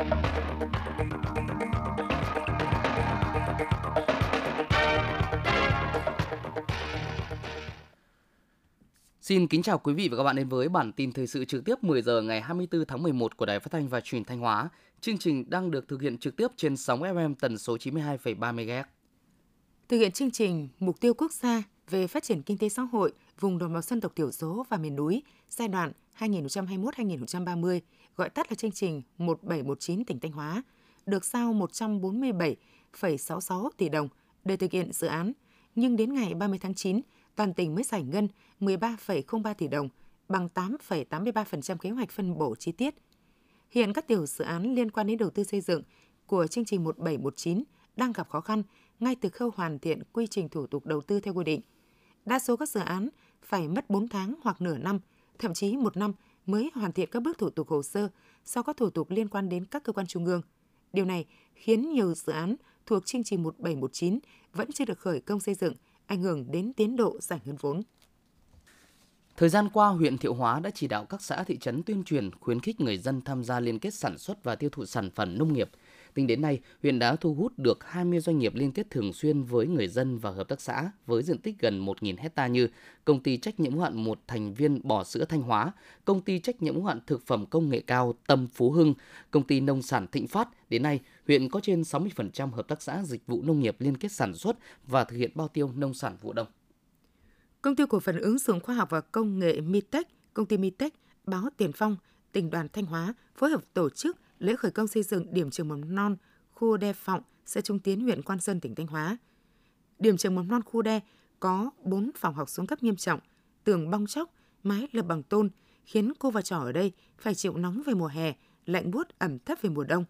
Xin kính chào quý vị và các bạn đến với bản tin thời sự trực tiếp 10 giờ ngày 24 tháng 11 của Đài Phát thanh và Truyền thanh Hóa. Chương trình đang được thực hiện trực tiếp trên sóng FM tần số 92,3 MHz. Thực hiện chương trình Mục tiêu quốc gia về phát triển kinh tế xã hội vùng đồng bào dân tộc thiểu số và miền núi giai đoạn 2021-2030, gọi tắt là chương trình 1719 tỉnh Thanh Hóa, được giao 147,66 tỷ đồng để thực hiện dự án, nhưng đến ngày 30 tháng 9, toàn tỉnh mới giải ngân 13,03 tỷ đồng, bằng 8,83% kế hoạch phân bổ chi tiết. Hiện các tiểu dự án liên quan đến đầu tư xây dựng của chương trình 1719 đang gặp khó khăn ngay từ khâu hoàn thiện quy trình thủ tục đầu tư theo quy định. Đa số các dự án phải mất 4 tháng hoặc nửa năm, thậm chí một năm mới hoàn thiện các bước thủ tục hồ sơ sau các thủ tục liên quan đến các cơ quan trung ương. Điều này khiến nhiều dự án thuộc chương trình 1719 vẫn chưa được khởi công xây dựng, ảnh hưởng đến tiến độ giải ngân vốn. Thời gian qua, huyện Thiệu Hóa đã chỉ đạo các xã thị trấn tuyên truyền khuyến khích người dân tham gia liên kết sản xuất và tiêu thụ sản phẩm nông nghiệp. Tính đến nay, huyện đã thu hút được 20 doanh nghiệp liên kết thường xuyên với người dân và hợp tác xã với diện tích gần 1.000 hecta như công ty trách nhiệm hoạn hạn một thành viên bò sữa Thanh Hóa, công ty trách nhiệm hoạn hạn thực phẩm công nghệ cao Tâm Phú Hưng, công ty nông sản Thịnh Phát. Đến nay, huyện có trên 60% hợp tác xã dịch vụ nông nghiệp liên kết sản xuất và thực hiện bao tiêu nông sản vụ đông. Công ty cổ phần ứng dụng khoa học và công nghệ Mitech, công ty Mitech, báo Tiền Phong, tỉnh đoàn Thanh Hóa phối hợp tổ chức lễ khởi công xây dựng điểm trường mầm non khu Đe Phọng, xã Trung Tiến, huyện Quan Sơn, tỉnh Thanh Hóa. Điểm trường mầm non khu Đe có 4 phòng học xuống cấp nghiêm trọng, tường bong chóc, mái lập bằng tôn, khiến cô và trò ở đây phải chịu nóng về mùa hè, lạnh buốt ẩm thấp về mùa đông.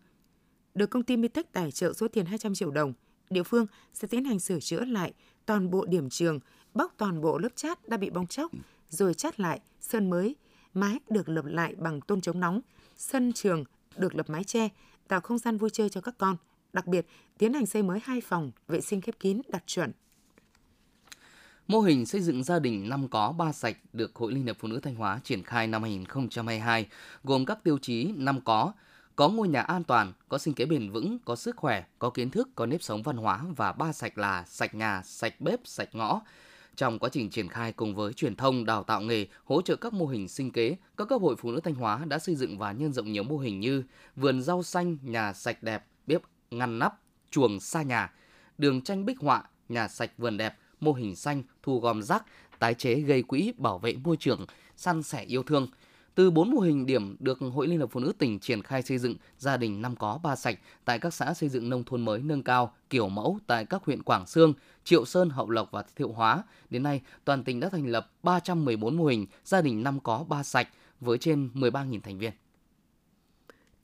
Được công ty Mitech tài trợ số tiền 200 triệu đồng, địa phương sẽ tiến hành sửa chữa lại toàn bộ điểm trường, bóc toàn bộ lớp chát đã bị bong chóc, rồi chát lại, sơn mới, mái được lập lại bằng tôn chống nóng, sân trường được lập mái che, tạo không gian vui chơi cho các con. Đặc biệt, tiến hành xây mới hai phòng vệ sinh khép kín đạt chuẩn. Mô hình xây dựng gia đình năm có ba sạch được Hội Liên hiệp Phụ nữ Thanh Hóa triển khai năm 2022, gồm các tiêu chí năm có, có ngôi nhà an toàn, có sinh kế bền vững, có sức khỏe, có kiến thức, có nếp sống văn hóa và ba sạch là sạch nhà, sạch bếp, sạch ngõ. Trong quá trình triển khai cùng với truyền thông, đào tạo nghề, hỗ trợ các mô hình sinh kế, các cấp hội phụ nữ Thanh Hóa đã xây dựng và nhân rộng nhiều mô hình như vườn rau xanh, nhà sạch đẹp, bếp ngăn nắp, chuồng xa nhà, đường tranh bích họa, nhà sạch vườn đẹp, mô hình xanh, thu gom rác, tái chế gây quỹ bảo vệ môi trường, săn sẻ yêu thương – từ 4 mô hình điểm được Hội Liên hiệp Phụ nữ tỉnh triển khai xây dựng gia đình năm có ba sạch tại các xã xây dựng nông thôn mới nâng cao, kiểu mẫu tại các huyện Quảng Sương, Triệu Sơn, Hậu Lộc và Thiệu Hóa. Đến nay, toàn tỉnh đã thành lập 314 mô hình gia đình năm có ba sạch với trên 13.000 thành viên.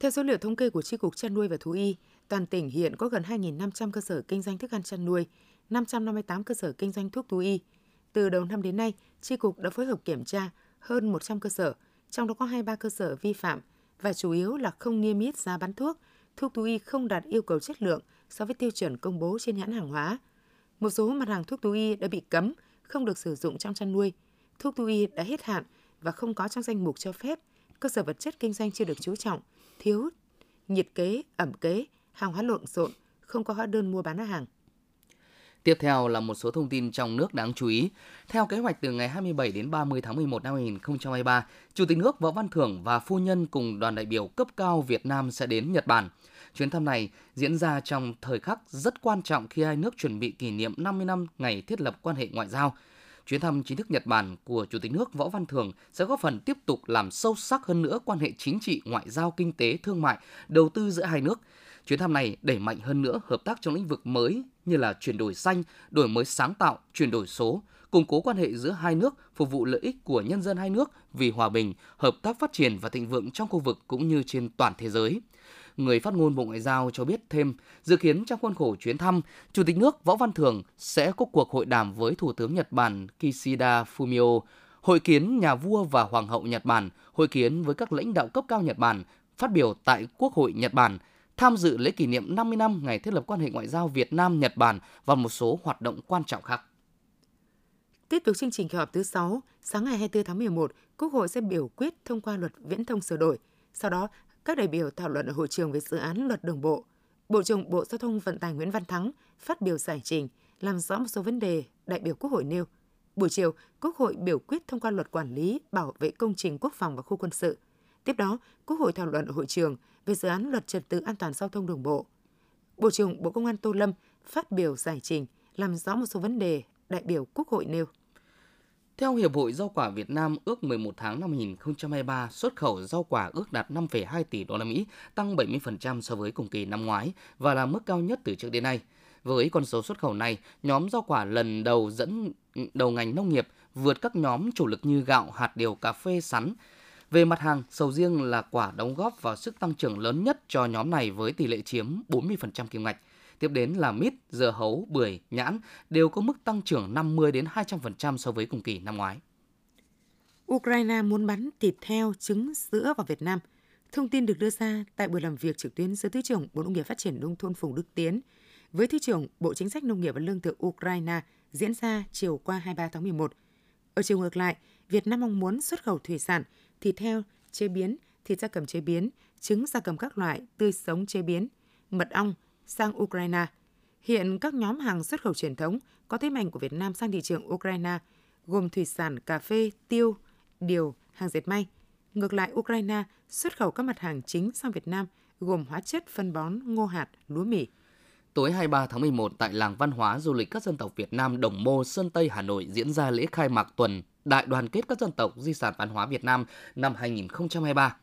Theo số liệu thống kê của tri cục chăn nuôi và thú y, toàn tỉnh hiện có gần 2.500 cơ sở kinh doanh thức ăn chăn nuôi, 558 cơ sở kinh doanh thuốc thú y. Từ đầu năm đến nay, tri cục đã phối hợp kiểm tra hơn 100 cơ sở, trong đó có 23 cơ sở vi phạm và chủ yếu là không niêm yết giá bán thuốc, thuốc thú y không đạt yêu cầu chất lượng so với tiêu chuẩn công bố trên nhãn hàng hóa. Một số mặt hàng thuốc thú y đã bị cấm, không được sử dụng trong chăn nuôi. Thuốc thú y đã hết hạn và không có trong danh mục cho phép. Cơ sở vật chất kinh doanh chưa được chú trọng, thiếu nhiệt kế, ẩm kế, hàng hóa lộn xộn, không có hóa đơn mua bán hàng. Tiếp theo là một số thông tin trong nước đáng chú ý. Theo kế hoạch từ ngày 27 đến 30 tháng 11 năm 2023, Chủ tịch nước Võ Văn Thưởng và phu nhân cùng đoàn đại biểu cấp cao Việt Nam sẽ đến Nhật Bản. Chuyến thăm này diễn ra trong thời khắc rất quan trọng khi hai nước chuẩn bị kỷ niệm 50 năm ngày thiết lập quan hệ ngoại giao. Chuyến thăm chính thức Nhật Bản của Chủ tịch nước Võ Văn Thưởng sẽ góp phần tiếp tục làm sâu sắc hơn nữa quan hệ chính trị, ngoại giao, kinh tế, thương mại, đầu tư giữa hai nước – Chuyến thăm này đẩy mạnh hơn nữa hợp tác trong lĩnh vực mới như là chuyển đổi xanh, đổi mới sáng tạo, chuyển đổi số, củng cố quan hệ giữa hai nước phục vụ lợi ích của nhân dân hai nước vì hòa bình, hợp tác phát triển và thịnh vượng trong khu vực cũng như trên toàn thế giới. Người phát ngôn Bộ Ngoại giao cho biết thêm, dự kiến trong khuôn khổ chuyến thăm, Chủ tịch nước Võ Văn Thưởng sẽ có cuộc hội đàm với Thủ tướng Nhật Bản Kishida Fumio, hội kiến nhà vua và hoàng hậu Nhật Bản, hội kiến với các lãnh đạo cấp cao Nhật Bản, phát biểu tại Quốc hội Nhật Bản – tham dự lễ kỷ niệm 50 năm ngày thiết lập quan hệ ngoại giao Việt Nam Nhật Bản và một số hoạt động quan trọng khác. Tiếp tục chương trình kỳ họp thứ 6, sáng ngày 24 tháng 11, Quốc hội sẽ biểu quyết thông qua luật viễn thông sửa đổi. Sau đó, các đại biểu thảo luận ở hội trường về dự án luật đường bộ. Bộ trưởng Bộ Giao thông Vận tải Nguyễn Văn Thắng phát biểu giải trình, làm rõ một số vấn đề đại biểu Quốc hội nêu. Buổi chiều, Quốc hội biểu quyết thông qua luật quản lý bảo vệ công trình quốc phòng và khu quân sự. Tiếp đó, Quốc hội thảo luận ở hội trường về dự án luật trật tự an toàn giao thông đường bộ. Bộ trưởng Bộ Công an Tô Lâm phát biểu giải trình, làm rõ một số vấn đề đại biểu Quốc hội nêu. Theo Hiệp hội Rau quả Việt Nam, ước 11 tháng năm 2023, xuất khẩu rau quả ước đạt 5,2 tỷ đô la Mỹ, tăng 70% so với cùng kỳ năm ngoái và là mức cao nhất từ trước đến nay. Với con số xuất khẩu này, nhóm rau quả lần đầu dẫn đầu ngành nông nghiệp vượt các nhóm chủ lực như gạo, hạt điều, cà phê, sắn. Về mặt hàng, sầu riêng là quả đóng góp vào sức tăng trưởng lớn nhất cho nhóm này với tỷ lệ chiếm 40% kim ngạch. Tiếp đến là mít, dưa hấu, bưởi, nhãn đều có mức tăng trưởng 50 đến 200% so với cùng kỳ năm ngoái. Ukraine muốn bắn thịt heo, trứng, sữa vào Việt Nam. Thông tin được đưa ra tại buổi làm việc trực tuyến giữa Thứ trưởng Bộ Nông nghiệp Phát triển Nông thôn Phùng Đức Tiến với Thứ trưởng Bộ Chính sách Nông nghiệp và Lương thực Ukraine diễn ra chiều qua 23 tháng 11. Ở chiều ngược lại, Việt Nam mong muốn xuất khẩu thủy sản, thịt heo, chế biến, thịt gia cầm chế biến, trứng gia cầm các loại, tươi sống chế biến, mật ong, sang Ukraine. Hiện các nhóm hàng xuất khẩu truyền thống có thế mạnh của Việt Nam sang thị trường Ukraine gồm thủy sản, cà phê, tiêu, điều, hàng dệt may. Ngược lại, Ukraine xuất khẩu các mặt hàng chính sang Việt Nam gồm hóa chất, phân bón, ngô hạt, lúa mì. Tối 23 tháng 11 tại làng văn hóa du lịch các dân tộc Việt Nam Đồng Mô, Sơn Tây, Hà Nội diễn ra lễ khai mạc tuần Đại đoàn kết các dân tộc di sản văn hóa Việt Nam năm 2023.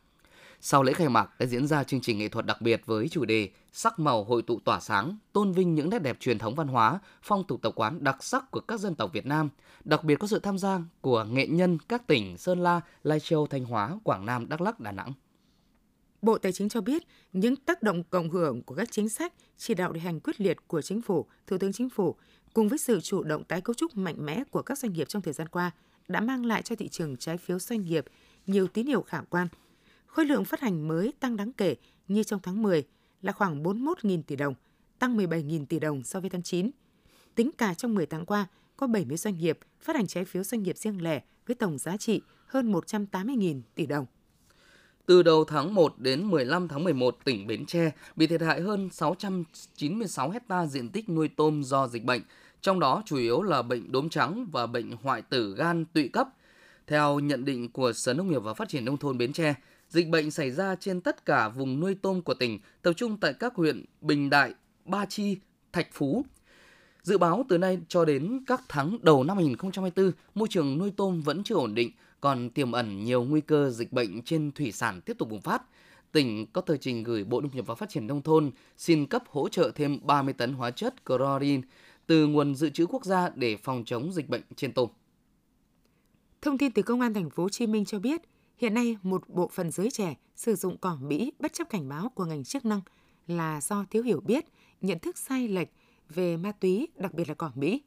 Sau lễ khai mạc đã diễn ra chương trình nghệ thuật đặc biệt với chủ đề Sắc màu hội tụ tỏa sáng, tôn vinh những nét đẹp truyền thống văn hóa, phong tục tập quán đặc sắc của các dân tộc Việt Nam. Đặc biệt có sự tham gia của nghệ nhân các tỉnh Sơn La, Lai Châu, Thanh Hóa, Quảng Nam, Đắk Lắk, Đà Nẵng. Bộ Tài chính cho biết những tác động cộng hưởng của các chính sách chỉ đạo điều hành quyết liệt của chính phủ, Thủ tướng Chính phủ cùng với sự chủ động tái cấu trúc mạnh mẽ của các doanh nghiệp trong thời gian qua đã mang lại cho thị trường trái phiếu doanh nghiệp nhiều tín hiệu khả quan – Khối lượng phát hành mới tăng đáng kể như trong tháng 10 là khoảng 41.000 tỷ đồng, tăng 17.000 tỷ đồng so với tháng 9. Tính cả trong 10 tháng qua, có 70 doanh nghiệp phát hành trái phiếu doanh nghiệp riêng lẻ với tổng giá trị hơn 180.000 tỷ đồng. Từ đầu tháng 1 đến 15 tháng 11, tỉnh Bến Tre bị thiệt hại hơn 696 hecta diện tích nuôi tôm do dịch bệnh, trong đó chủ yếu là bệnh đốm trắng và bệnh hoại tử gan tụy cấp. Theo nhận định của Sở Nông nghiệp và Phát triển Nông thôn Bến Tre, Dịch bệnh xảy ra trên tất cả vùng nuôi tôm của tỉnh, tập trung tại các huyện Bình Đại, Ba Chi, Thạch Phú. Dự báo từ nay cho đến các tháng đầu năm 2024, môi trường nuôi tôm vẫn chưa ổn định, còn tiềm ẩn nhiều nguy cơ dịch bệnh trên thủy sản tiếp tục bùng phát. Tỉnh có tờ trình gửi Bộ Nông nghiệp và Phát triển Nông thôn xin cấp hỗ trợ thêm 30 tấn hóa chất chlorine từ nguồn dự trữ quốc gia để phòng chống dịch bệnh trên tôm. Thông tin từ Công an thành phố Hồ Chí Minh cho biết, Hiện nay, một bộ phận giới trẻ sử dụng cỏ Mỹ bất chấp cảnh báo của ngành chức năng là do thiếu hiểu biết, nhận thức sai lệch về ma túy, đặc biệt là cỏ Mỹ.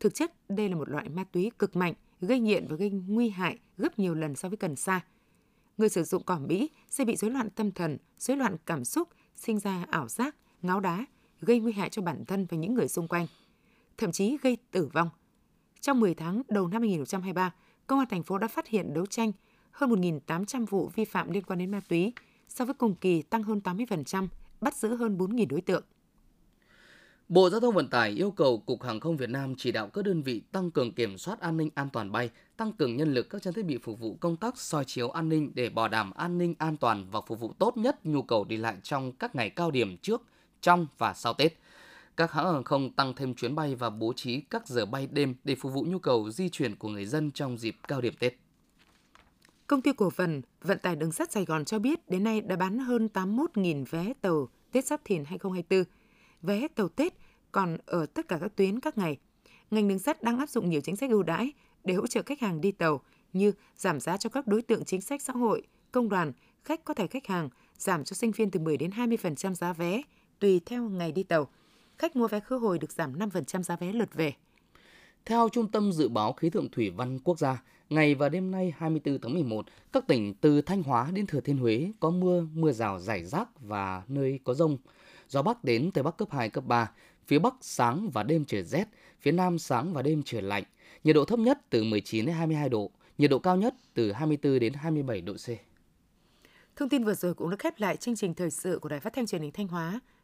Thực chất, đây là một loại ma túy cực mạnh, gây nghiện và gây nguy hại gấp nhiều lần so với cần sa. Người sử dụng cỏ Mỹ sẽ bị rối loạn tâm thần, rối loạn cảm xúc, sinh ra ảo giác, ngáo đá, gây nguy hại cho bản thân và những người xung quanh, thậm chí gây tử vong. Trong 10 tháng đầu năm 2023, Công an thành phố đã phát hiện đấu tranh hơn 1.800 vụ vi phạm liên quan đến ma túy, so với cùng kỳ tăng hơn 80%, bắt giữ hơn 4.000 đối tượng. Bộ Giao thông Vận tải yêu cầu Cục Hàng không Việt Nam chỉ đạo các đơn vị tăng cường kiểm soát an ninh an toàn bay, tăng cường nhân lực các trang thiết bị phục vụ công tác soi chiếu an ninh để bảo đảm an ninh an toàn và phục vụ tốt nhất nhu cầu đi lại trong các ngày cao điểm trước, trong và sau Tết. Các hãng hàng không tăng thêm chuyến bay và bố trí các giờ bay đêm để phục vụ nhu cầu di chuyển của người dân trong dịp cao điểm Tết. Công ty cổ phần Vận tải đường sắt Sài Gòn cho biết đến nay đã bán hơn 81.000 vé tàu Tết Giáp Thìn 2024. Vé tàu Tết còn ở tất cả các tuyến các ngày. Ngành đường sắt đang áp dụng nhiều chính sách ưu đãi để hỗ trợ khách hàng đi tàu như giảm giá cho các đối tượng chính sách xã hội, công đoàn, khách có thẻ khách hàng, giảm cho sinh viên từ 10 đến 20% giá vé tùy theo ngày đi tàu. Khách mua vé khứ hồi được giảm 5% giá vé lượt về. Theo Trung tâm Dự báo Khí tượng Thủy văn Quốc gia, ngày và đêm nay 24 tháng 11, các tỉnh từ Thanh Hóa đến Thừa Thiên Huế có mưa, mưa rào rải rác và nơi có rông. Gió Bắc đến Tây Bắc cấp 2, cấp 3, phía Bắc sáng và đêm trời rét, phía Nam sáng và đêm trời lạnh. Nhiệt độ thấp nhất từ 19 đến 22 độ, nhiệt độ cao nhất từ 24 đến 27 độ C. Thông tin vừa rồi cũng đã khép lại chương trình thời sự của Đài Phát thanh Truyền hình Thanh Hóa.